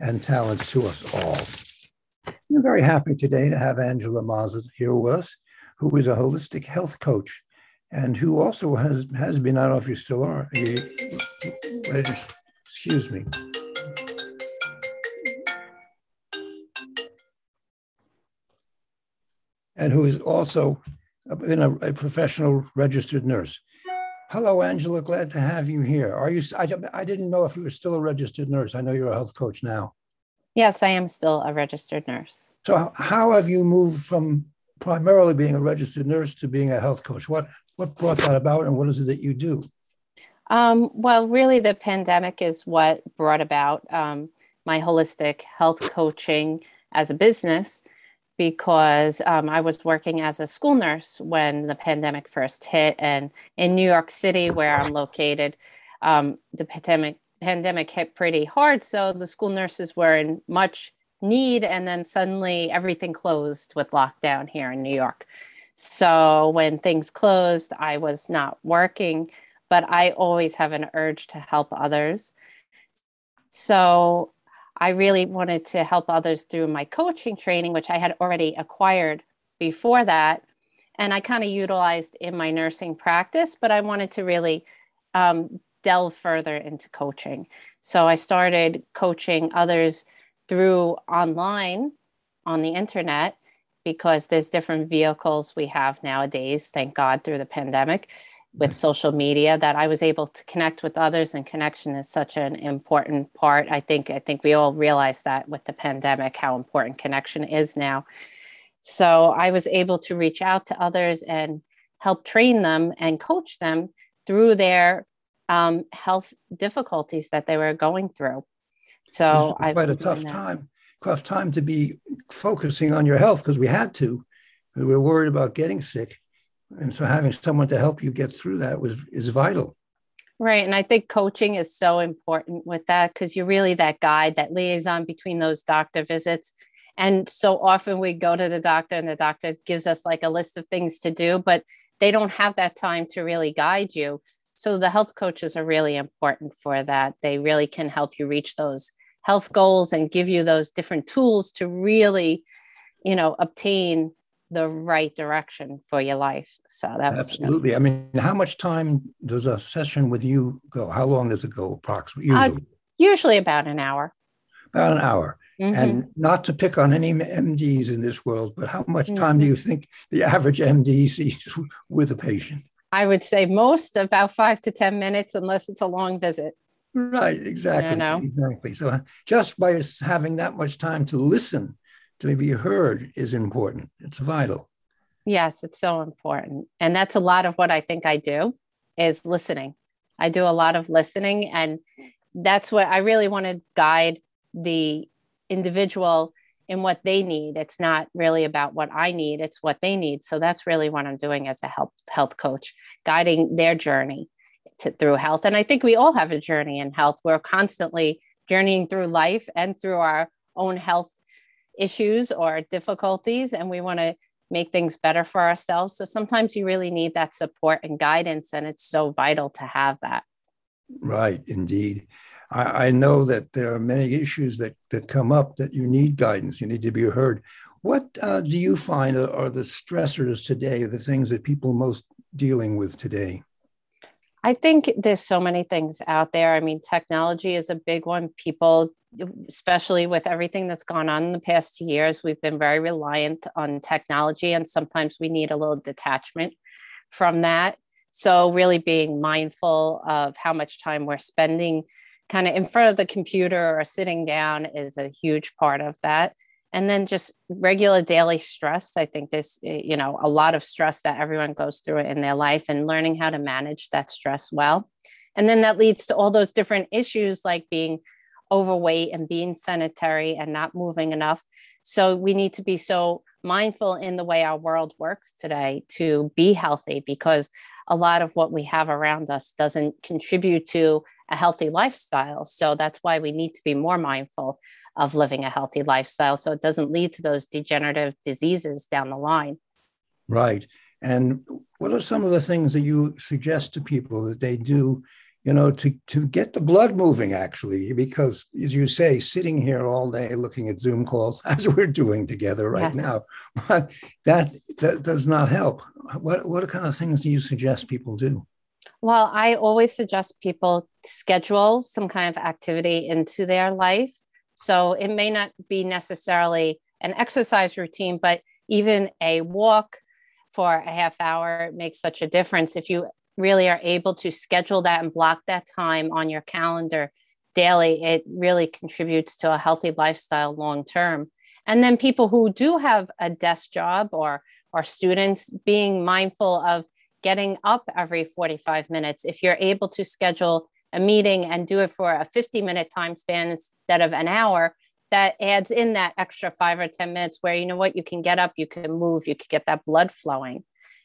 and talents to us all. I'm very happy today to have Angela Mazza here with us, who is a holistic health coach and who also has, has been, I don't know if you still are, you, excuse me. And who is also a, a professional registered nurse. Hello, Angela. Glad to have you here. Are you? I, I didn't know if you were still a registered nurse. I know you're a health coach now. Yes, I am still a registered nurse. So, how have you moved from primarily being a registered nurse to being a health coach? What what brought that about, and what is it that you do? Um, well, really, the pandemic is what brought about um, my holistic health coaching as a business because um, I was working as a school nurse when the pandemic first hit. And in New York City, where I'm located, um, the pandemic pandemic hit pretty hard. So the school nurses were in much need, and then suddenly everything closed with lockdown here in New York. So when things closed, I was not working, but I always have an urge to help others. So I really wanted to help others through my coaching training, which I had already acquired before that. And I kind of utilized in my nursing practice, but I wanted to really um, delve further into coaching. So I started coaching others through online on the internet because there's different vehicles we have nowadays, thank God, through the pandemic with social media that I was able to connect with others and connection is such an important part. I think I think we all realize that with the pandemic how important connection is now. So I was able to reach out to others and help train them and coach them through their um, health difficulties that they were going through. So I quite a tough time, tough time to be focusing on your health because we had to. We were worried about getting sick and so having someone to help you get through that was is vital. Right. And i think coaching is so important with that because you're really that guide that liaison between those doctor visits. And so often we go to the doctor and the doctor gives us like a list of things to do but they don't have that time to really guide you. So the health coaches are really important for that. They really can help you reach those health goals and give you those different tools to really you know obtain the right direction for your life. So that was absolutely. I mean, how much time does a session with you go? How long does it go approximately? Usually, uh, usually about an hour. About an hour. Mm-hmm. And not to pick on any MDs in this world, but how much time mm-hmm. do you think the average MD sees with a patient? I would say most about five to 10 minutes, unless it's a long visit. Right, exactly. You know? Exactly. So just by having that much time to listen to be heard is important. It's vital. Yes, it's so important. And that's a lot of what I think I do is listening. I do a lot of listening and that's what I really want to guide the individual in what they need. It's not really about what I need, it's what they need. So that's really what I'm doing as a health health coach, guiding their journey to, through health. And I think we all have a journey in health. We're constantly journeying through life and through our own health issues or difficulties and we want to make things better for ourselves. So sometimes you really need that support and guidance, and it's so vital to have that. Right, indeed. I, I know that there are many issues that, that come up that you need guidance, you need to be heard. What uh, do you find are the stressors today, the things that people most dealing with today? I think there's so many things out there. I mean, technology is a big one. People, especially with everything that's gone on in the past two years, we've been very reliant on technology, and sometimes we need a little detachment from that. So, really being mindful of how much time we're spending kind of in front of the computer or sitting down is a huge part of that and then just regular daily stress i think there's eh, you know a lot of stress that everyone goes through in their life and learning how to manage that stress well and then that leads to all those different issues like being overweight and being sedentary and not moving enough. So we need to be so mindful in the way our world works today to be healthy because a lot of what we have around us doesn't contribute to a healthy lifestyle. So that's why we need to be more mindful of living a healthy lifestyle so it doesn't lead to those degenerative diseases down the line. Right. And what are some of the things that you suggest to people that they do you know, to, to get the blood moving, actually, because as you say, sitting here all day looking at Zoom calls, as we're doing together right yes. now, but that, that does not help. What, what kind of things do you suggest people do? Well, I always suggest people schedule some kind of activity into their life. So it may not be necessarily an exercise routine, but even a walk for a half hour makes such a difference. If you really are able to schedule that and block that time on your calendar daily, it really contributes to a healthy lifestyle long term. And then people who do have a desk job or or students being mindful of getting up every 45 minutes. If you're able to schedule a meeting and do it for a 50 minute time span instead of an hour, that adds in that extra five or 10 minutes where you know what, you can get up, you can move, you can get that blood flowing.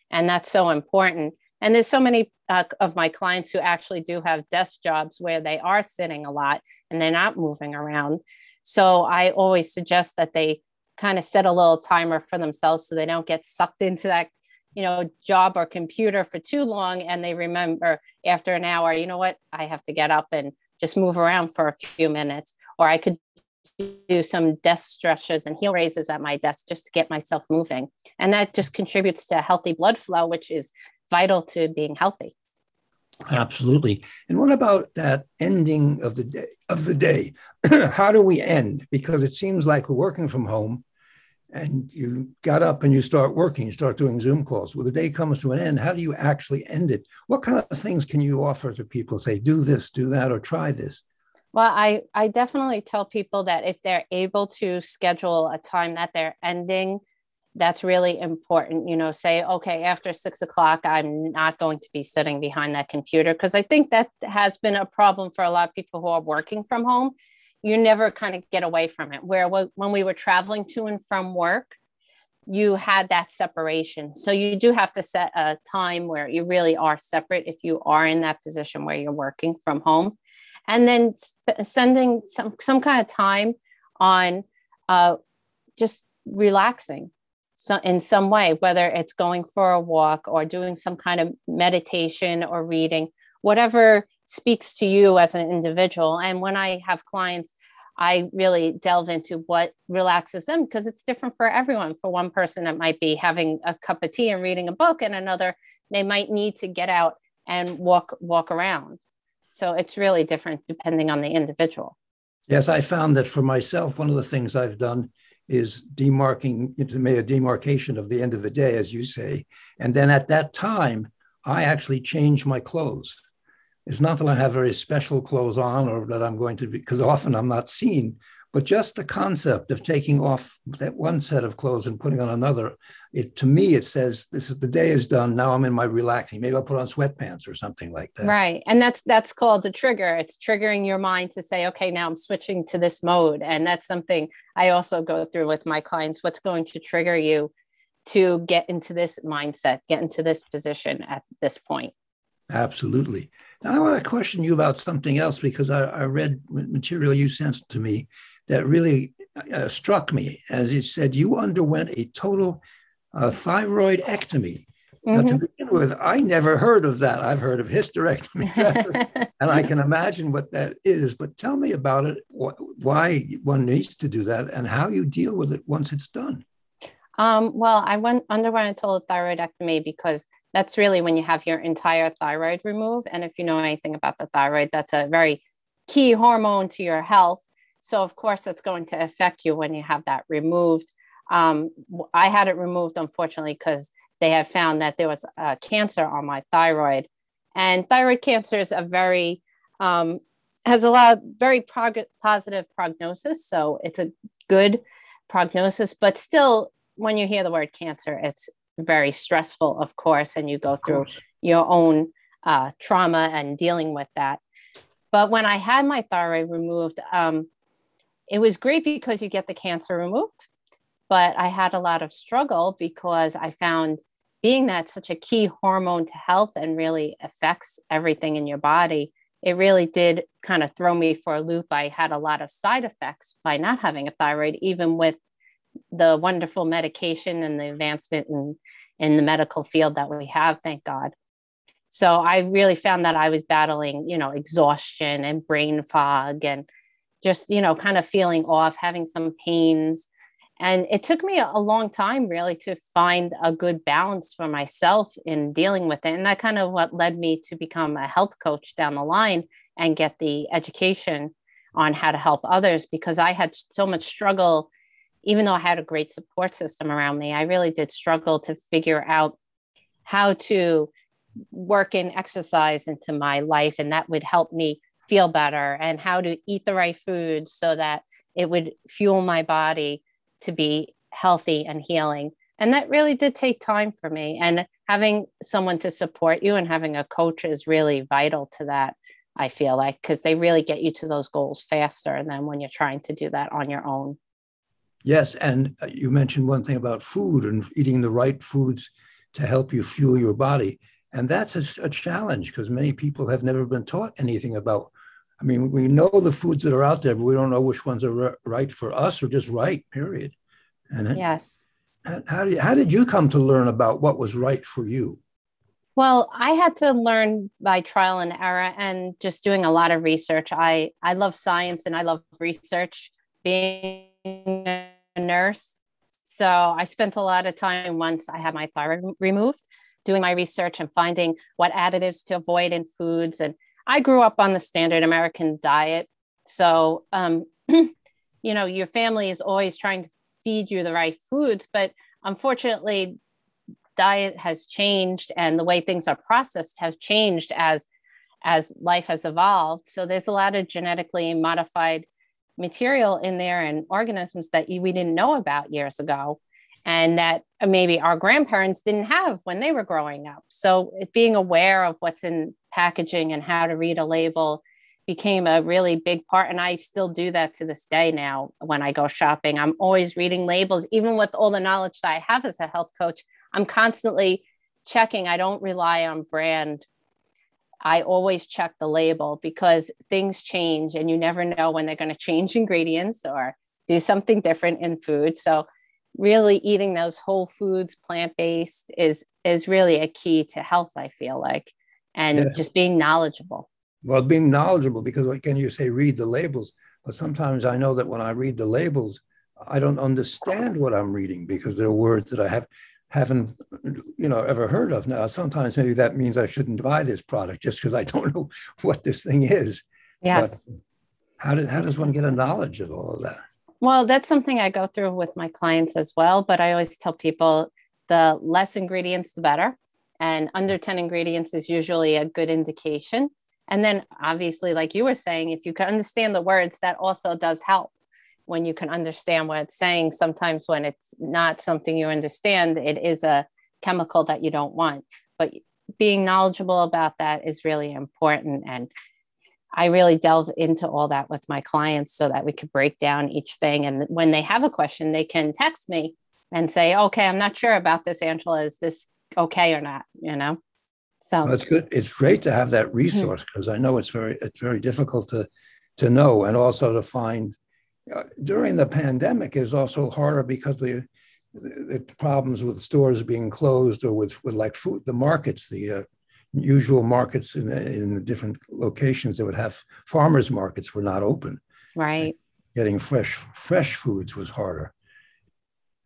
And that's so important. And there's so many uh, of my clients who actually do have desk jobs where they are sitting a lot and they're not moving around. So I always suggest that they kind of set a little timer for themselves so they don't get sucked into that you know job or computer for too long and they remember after an hour you know what i have to get up and just move around for a few minutes or i could do some desk stretches and heel raises at my desk just to get myself moving and that just contributes to healthy blood flow which is vital to being healthy. Absolutely. And what about that ending of the day of the day? How do we end? Because it seems like we're working from home and you got up and you start working, you start doing Zoom calls. Well, the day comes to an end. How do you actually end it? What kind of things can you offer to people? Say, do this, do that, or try this? Well, I, I definitely tell people that if they're able to schedule a time that they're ending that's really important you know say okay after six o'clock i'm not going to be sitting behind that computer because i think that has been a problem for a lot of people who are working from home you never kind of get away from it. Where when we were traveling to and from work you had that separation. So you do have to set a time where you really are separate if you are in that position where you're working from home. And then sending some some kind of time on uh, just relaxing so in some way, whether it's going for a walk or doing some kind of meditation or reading, whatever speaks to you as an individual. And when I have clients, I really delve into what relaxes them because it's different for everyone. For one person, it might be having a cup of tea and reading a book, and another, they might need to get out and walk walk around. So it's really different depending on the individual. Yes, I found that for myself, one of the things I've done is demarking to make a demarcation of the end of the day, as you say. And then at that time, I actually change my clothes. It's not that I have very special clothes on or that I'm going to be, because often I'm not seen, but just the concept of taking off that one set of clothes and putting on another, it to me it says this is the day is done. Now I'm in my relaxing. Maybe I'll put on sweatpants or something like that. Right, and that's that's called a trigger. It's triggering your mind to say, okay, now I'm switching to this mode, and that's something I also go through with my clients. What's going to trigger you to get into this mindset, get into this position at this point? Absolutely. Now I want to question you about something else because I, I read material you sent to me that really uh, struck me as you said you underwent a total uh, thyroidectomy. Mm-hmm. Now, to mm-hmm. begin with, I never heard of that. I've heard of hysterectomy, and I can imagine what that is. But tell me about it, wh- why one needs to do that, and how you deal with it once it's done. Um, well, I went underwent a total thyroidectomy because that's really when you have your entire thyroid removed. And if you know anything about the thyroid, that's a very key hormone to your health. So, of course, it's going to affect you when you have that removed. Um, I had it removed, unfortunately, because they had found that there was a cancer on my thyroid. And thyroid cancer is a very, um, has a lot of very prog- positive prognosis. So, it's a good prognosis, but still, when you hear the word cancer, it's very stressful, of course, and you go through your own uh, trauma and dealing with that. But when I had my thyroid removed, um, it was great because you get the cancer removed. But I had a lot of struggle because I found being that such a key hormone to health and really affects everything in your body, it really did kind of throw me for a loop. I had a lot of side effects by not having a thyroid, even with the wonderful medication and the advancement in, in the medical field that we have, thank God. So I really found that I was battling, you know, exhaustion and brain fog and just, you know, kind of feeling off, having some pains. And it took me a long time really to find a good balance for myself in dealing with it. And that kind of what led me to become a health coach down the line and get the education on how to help others because I had so much struggle even though I had a great support system around me, I really did struggle to figure out how to work in exercise into my life. And that would help me feel better and how to eat the right food so that it would fuel my body to be healthy and healing. And that really did take time for me. And having someone to support you and having a coach is really vital to that. I feel like because they really get you to those goals faster than when you're trying to do that on your own. Yes, and uh, you mentioned one thing about food and eating the right foods to help you fuel your body. And that's a, a challenge because many people have never been taught anything about. I mean, we know the foods that are out there, but we don't know which ones are right for us or just right, period. And yes. How did, how did you come to learn about what was right for you? Well, I had to learn by trial and error and just doing a lot of research. I, I love science and I love research. Being nurse. So I spent a lot of time once I had my thyroid removed doing my research and finding what additives to avoid in foods. And I grew up on the standard American diet. So, um, you know, your family is always trying to feed you the right foods, but unfortunately, diet has changed and the way things are processed have changed as as life has evolved. So there's a lot of genetically modified material in there and organisms that we didn't know about years ago and that maybe our grandparents didn't have when they were growing up. So being aware of what's in packaging and how to read a label became a really big part and I still do that to this day now when I go shopping. I'm always reading labels even with all the knowledge that I have as a health coach. I'm constantly checking. I don't rely on brand I always check the label because things change and you never know when they're going to change ingredients or do something different in food. So really eating those whole foods, plant-based is is really a key to health, I feel like, and just being knowledgeable. Well, being knowledgeable because like can you say read the labels, but sometimes I know that when I read the labels, I don't understand what I'm reading because there are words that I have haven't you know ever heard of. Now sometimes maybe that means i shouldn't buy this product just because i don't know what this thing is. Yes. but how, did, how does one get a knowledge of all of that? Well that's something i go through with my clients as well but i always tell people the less ingredients the better. And under 10 ingredients is usually a good indication. And then obviously like you were saying if you can understand the words that also does help when you can understand what it's saying. Sometimes when it's not something you understand, it is a chemical that you don't want. But being knowledgeable about that is really important. And I really delve into all that with my clients so that we could break down each thing. And when they have a question, they can text me and say, okay, I'm not sure about this, Angela. Is this okay or not? You know? So that's good. It's great to have that mm-hmm. resource because I know it's very, it's very difficult to, to know and also to find during the pandemic is also harder because the, the problems with stores being closed or with, with like food, the markets, the uh, usual markets in, in the different locations that would have farmers markets were not open. Right. Getting fresh fresh foods was harder.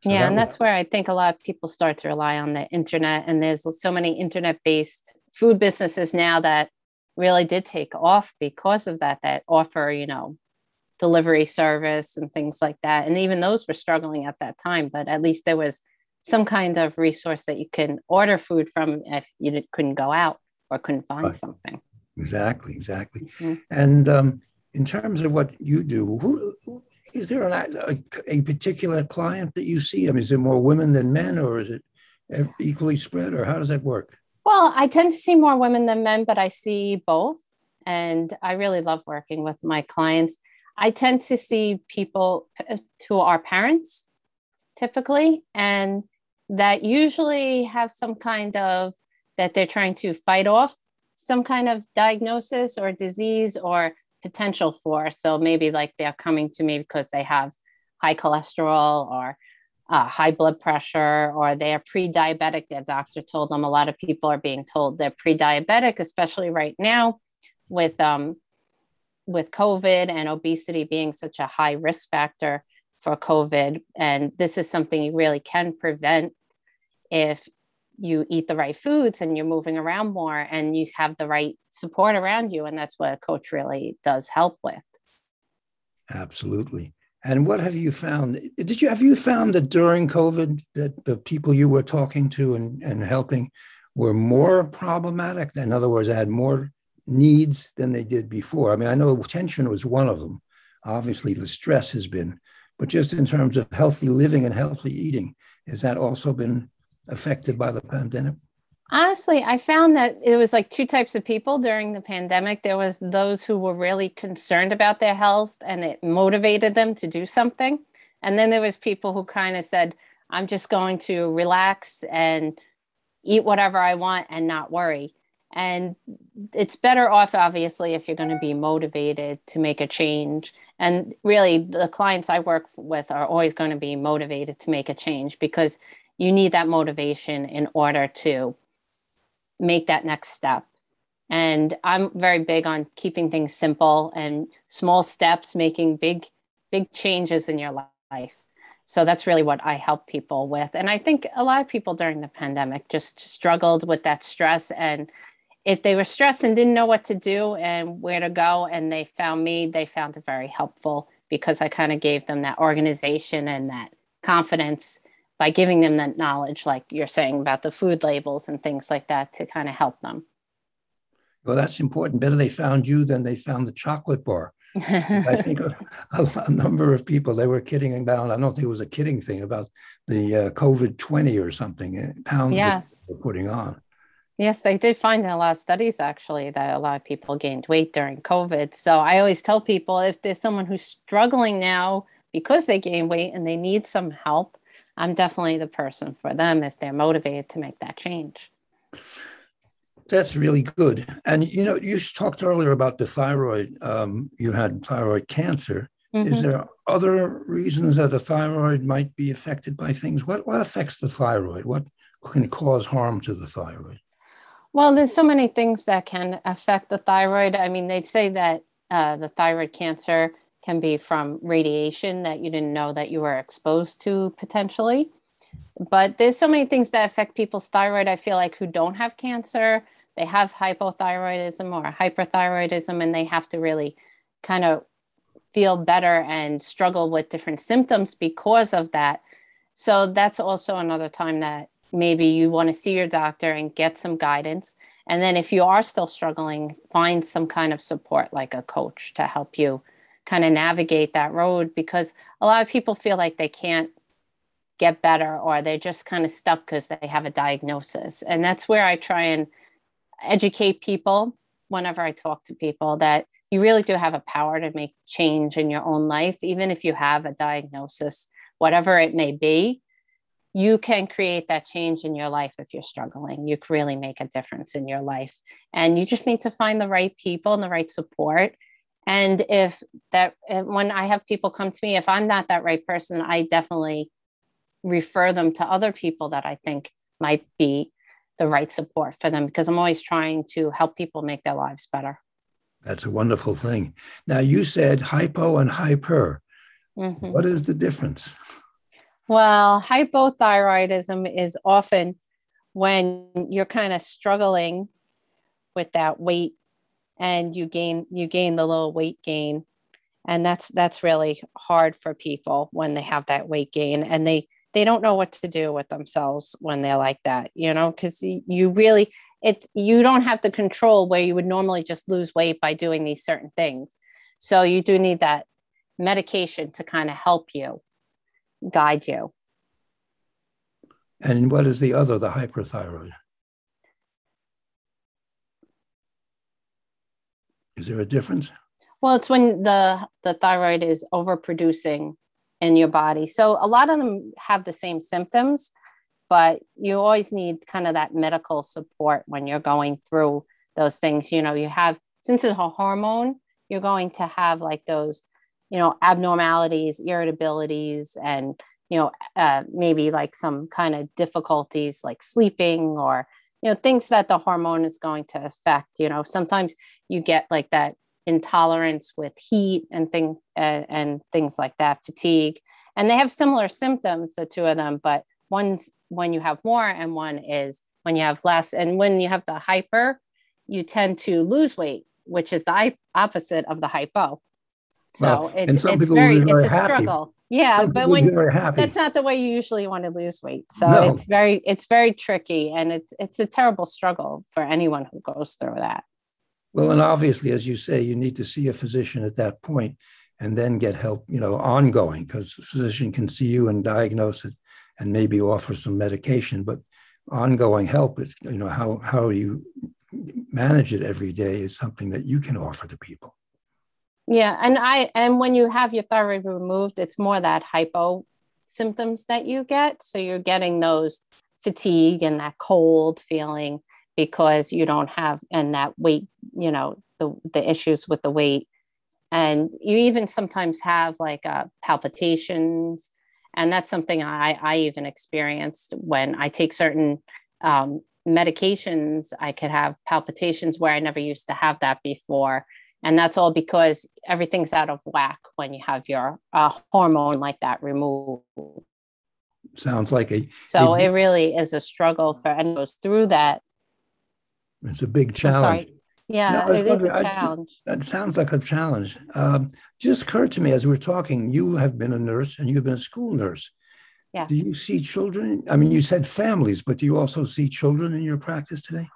So yeah, that and that's where I think a lot of people start to rely on the internet. And there's so many internet based food businesses now that really did take off because of that, that offer, you know, delivery service and things like that. And even those were struggling at that time, but at least there was some kind of resource that you can order food from if you couldn't go out or couldn't find right. something. Exactly, exactly. Mm-hmm. And um, in terms of what you do, who, who is there an, a, a, particular client that you see? I mean, is it more women than men, or is it equally spread, or how does that work? Well, I tend to see more women than men, but I see both And I really love working with my clients. I tend to see people who are parents typically, and that usually have some kind of that they're trying to fight off some kind of diagnosis or disease or potential for. So maybe like they're coming to me because they have high cholesterol or uh, high blood pressure or they are pre-diabetic. Their doctor told them. A lot of people are being told they're pre-diabetic, especially right now with um, with COVID and obesity being such a high risk factor for COVID. And this is something you really can prevent if you eat the right foods and you're moving around more and you have the right support around you. And that's what a coach really does help with. Absolutely. And what have you found? Did you have you found that during COVID that the people you were talking to and, and helping were more problematic? In other words, had more needs than they did before. I mean, I know tension was one of them. Obviously, the stress has been, but just in terms of healthy living and healthy eating, has that also been affected by the pandemic? Honestly, I found that it was like two types of people during the pandemic. There was those who were really concerned about their health and it motivated them to do something. And then there was people who kind of said, I'm just going to relax and eat whatever I want and not worry. And it's better off, obviously, if you're going to be motivated to make a change. And really, the clients I work with are always going to be motivated to make a change because you need that motivation in order to make that next step. And I'm very big on keeping things simple and small steps, making big, big changes in your life. So that's really what I help people with. And I think a lot of people during the pandemic just struggled with that stress. And if they were stressed and didn't know what to do and where to go, and they found me, they found it very helpful because I kind of gave them that organization and that confidence by giving them that knowledge, like you're saying about the food labels and things like that, to kind of help them. Well, that's important. Better they found you than they found the chocolate bar. I think a, a, number of people they were kidding about. I don't think it was a kidding thing about the uh, COVID twenty or something uh, pounds yes. they're putting on. Yes, they did find in a lot of studies actually that a lot of people gained weight during COVID. So I always tell people if there's someone who's struggling now because they gain weight and they need some help, I'm definitely the person for them if they're motivated to make that change. That's really good. And you know, you talked earlier about the thyroid. Um, you had thyroid cancer. Mm-hmm. Is there other reasons that the thyroid might be affected by things? What what affects the thyroid? What can cause harm to the thyroid? Well, there's so many things that can affect the thyroid. I mean, they say that uh, the thyroid cancer can be from radiation that you didn't know that you were exposed to potentially. But there's so many things that affect people's thyroid, I feel like, who don't have cancer. They have hypothyroidism or hyperthyroidism, and they have to really kind of feel better and struggle with different symptoms because of that. So that's also another time that maybe you want to see your doctor and get some guidance. And then if you are still struggling, find some kind of support like a coach to help you kind of navigate that road because a lot of people feel like they can't get better or they're just kind of stuck because they have a diagnosis. And that's where I try and educate people whenever I talk to people that you really do have a power to make change in your own life, even if you have a diagnosis, whatever it may be. You can create that change in your life if you're struggling. You can really make a difference in your life. And you just need to find the right people and the right support and if that when i have people come to me if i'm not that right person i definitely refer them to other people that i think might be the right support for them because i'm always trying to help people make their lives better that's a wonderful thing now you said hypo and hyper mm-hmm. what is the difference well hypothyroidism is often when you're kind of struggling with that weight and you gain you gain the little weight gain. And that's that's really hard for people when they have that weight gain and they they don't know what to do with themselves when they're like that you know because you really it you don't have the control where you would normally just lose weight by doing these certain things. So you do need that medication to kind of help you guide you and what is the other the hyperthyroid Is there a difference? Well, it's when the the thyroid is overproducing in your body. So a lot of them have the same symptoms, but you always need kind of that medical support when you're going through those things. You know, you have since it's a hormone, you're going to have like those, you know, abnormalities, irritabilities, and you know, uh, maybe like some kind of difficulties like sleeping or you know things that the hormone is going to affect. You know, sometimes you get like that intolerance with heat and thing uh, and things like that, fatigue, and they have similar symptoms, the two of them, but one's when you have more and one is when you have less. And when you have the hyper, you tend to lose weight, which is the opposite of the hypo. So well, it's, it's very, very, it's a happy. struggle. Yeah, some but when that's not the way you usually want to lose weight. So no. it's very, it's very tricky and it's it's a terrible struggle for anyone who goes through that. Well, and obviously, as you say, you need to see a physician at that point and then get help, you know, ongoing, because a physician can see you and diagnose it and maybe offer some medication, but ongoing help, is, you know, how, how you manage it every day is something that you can offer to people. Yeah. And I, and when you have your thyroid removed, it's more that hypo symptoms that you get. So you're getting those fatigue and that cold feeling because you don't have, and that weight, you know, the, the issues with the weight. And you even sometimes have like uh, palpitations and that's something I, I even experienced when I take certain um, medications. I could have palpitations where I never used to have that before. And that's all because everything's out of whack when you have your uh, hormone like that removed. Sounds like a. So a, it really is a struggle for anyone goes through that. It's a big challenge. Yeah, no, it is a challenge. That sounds like a challenge. Um, just occurred to me as we were talking, you have been a nurse and you've been a school nurse. Yeah. Do you see children? I mean, you said families, but do you also see children in your practice today?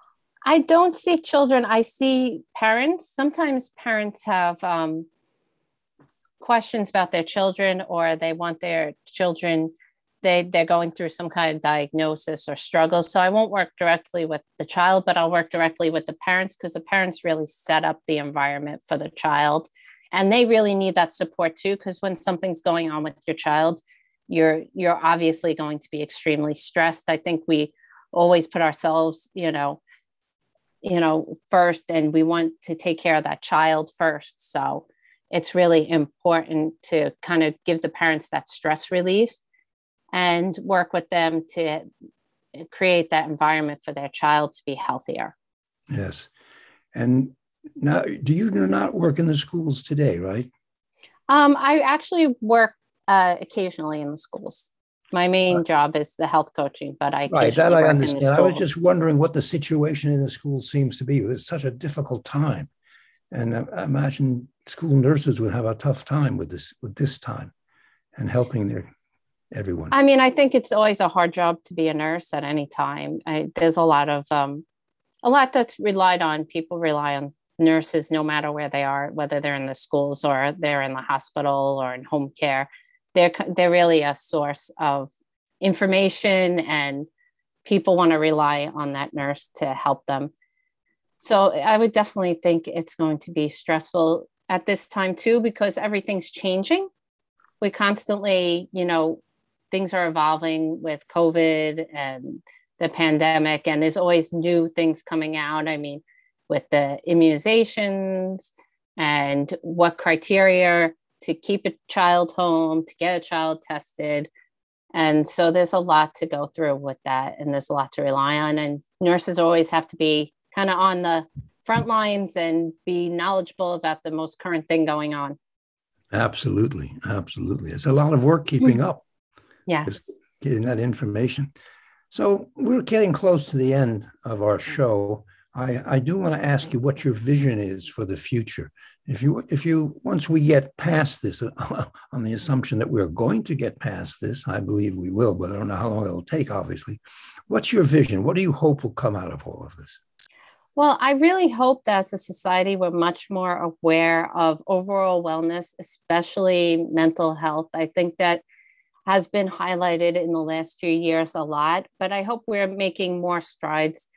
I don't see children. I see parents. Sometimes parents have um, questions about their children or they want their children they they're going through some kind of diagnosis or struggle so i won't work directly with the child but i'll work directly with the parents because the parents really set up the environment for the child and they really need that support too because when something's going on with your child you're you're obviously going to be extremely stressed i think we always put ourselves you know you know first and we want to take care of that child first so it's really important to kind of give the parents that stress relief and work with them to create that environment for their child to be healthier. Yes. And now, do you not work in the schools today, right? Um, I actually work uh, occasionally in the schools. My main job is the health coaching, but I right that I understand. I was just wondering what the situation in the school seems to be. It's such a difficult time, and I imagine school nurses would have a tough time with this with this time, and helping their everyone? I mean, I think it's always a hard job to be a nurse at any time. I, there's a lot of um, a lot that's relied on. People rely on nurses no matter where they are, whether they're in the schools or they're in the hospital or in home care. They're they're really a source of information, and people want to rely on that nurse to help them. So I would definitely think it's going to be stressful at this time too because everything's changing we constantly you know things are evolving with COVID and the pandemic, and there's always new things coming out. I mean, with the immunizations and what criteria to keep a child home, to get a child tested. And so there's a lot to go through with that, and there's a lot to rely on. And nurses always have to be kind of on the front lines and be knowledgeable about the most current thing going on. Absolutely. Absolutely. It's a lot of work keeping up. Yes. Getting that information. So we're getting close to the end of our show. I, I do want to ask you what your vision is for the future. If you, if you, once we get past this, uh, on the assumption that we're going to get past this, I believe we will, but I don't know how long it'll take, obviously. What's your vision? What do you hope will come out of all of this? Well, I really hope that as a society, we're much more aware of overall wellness, especially mental health. I think that has been highlighted in the last few years a lot, but I hope we're making more strides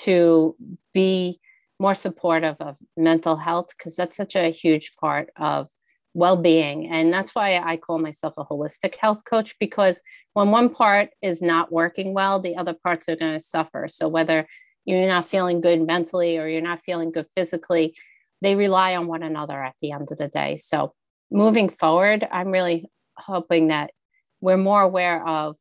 to be more supportive of mental health because that's such a huge part of well-being. And that's why i call myself a holistic health coach because when one part is not working well the other parts are going to suffer. So whether you're not feeling good mentally or you're not feeling good physically they rely on one another at the end of the day. So moving forward i'm really hoping that we're more aware of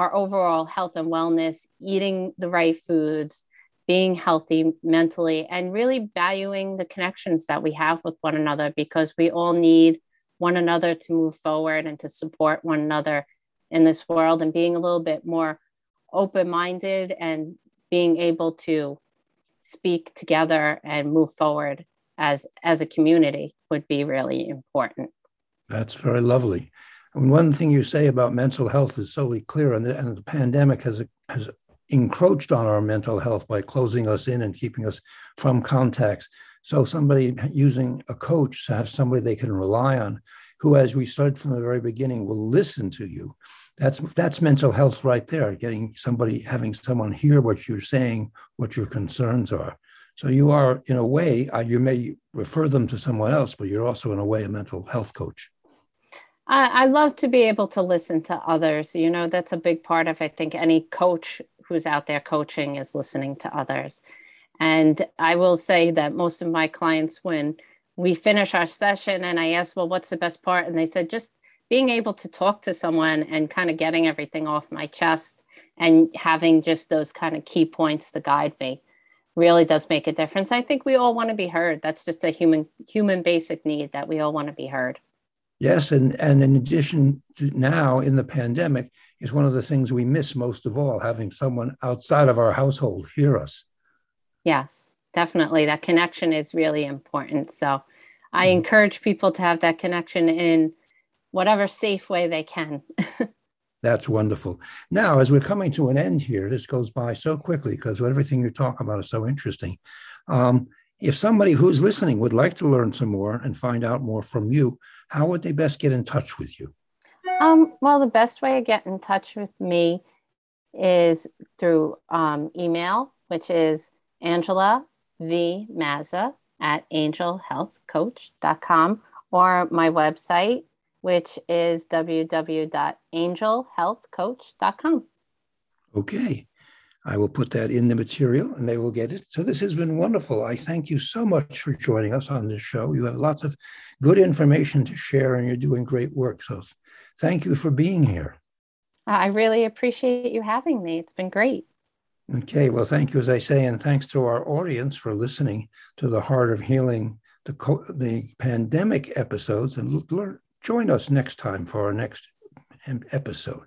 our overall health and wellness eating the right foods being healthy mentally and really valuing the connections that we have with one another because we all need one another to move forward and to support one another in this world and being a little bit more open minded and being able to speak together and move forward as as a community would be really important. That's very lovely. Mean, one thing you say about mental health is solely clear and the, and the pandemic has has encroached on our mental health by closing us in and keeping us from contacts. So somebody using a coach to have somebody they can rely on, who, as we started from the very beginning, will listen to you. That's that's mental health right there. Getting somebody, having someone hear what you're saying, what your concerns are. So you are, in a way, uh, you may refer them to someone else, but you're also, in a way, a mental health coach. I, I love to be able to listen to others. You know, that's a big part of I think any coach who's out there coaching is listening to others. And I will say that most of my clients, when we finish our session and I ask, well, what's the best part? And they said, just being able to talk to someone and kind of getting everything off my chest and having just those kind of key points to guide me really does make a difference. I think we all want to be heard. That's just a human human basic need that we all want to be heard. Yes, and, and in addition to now in the pandemic, is one of the things we miss most of all, having someone outside of our household hear us. Yes, definitely. That connection is really important. So I mm encourage people to have that connection in whatever safe way they can. That's wonderful. Now, as we're coming to an end here, this goes by so quickly because everything you talk about is so interesting. Um, if somebody who's listening would like to learn some more and find out more from you, how would they best get in touch with you? Um, well, the best way to get in touch with me is through um, email, which is Angela V. Mazza at angelhealthcoach.com or my website, which is www.angelhealthcoach.com. Okay. I will put that in the material and they will get it. So this has been wonderful. I thank you so much for joining us on this show. You have lots of good information to share and you're doing great work. So thank you for being here. I really appreciate you having me. It's been great. Okay, well, thank you, as I say, and thanks to our audience for listening to the Heart of Healing, the, co- the pandemic episodes, and join us next time for our next episode.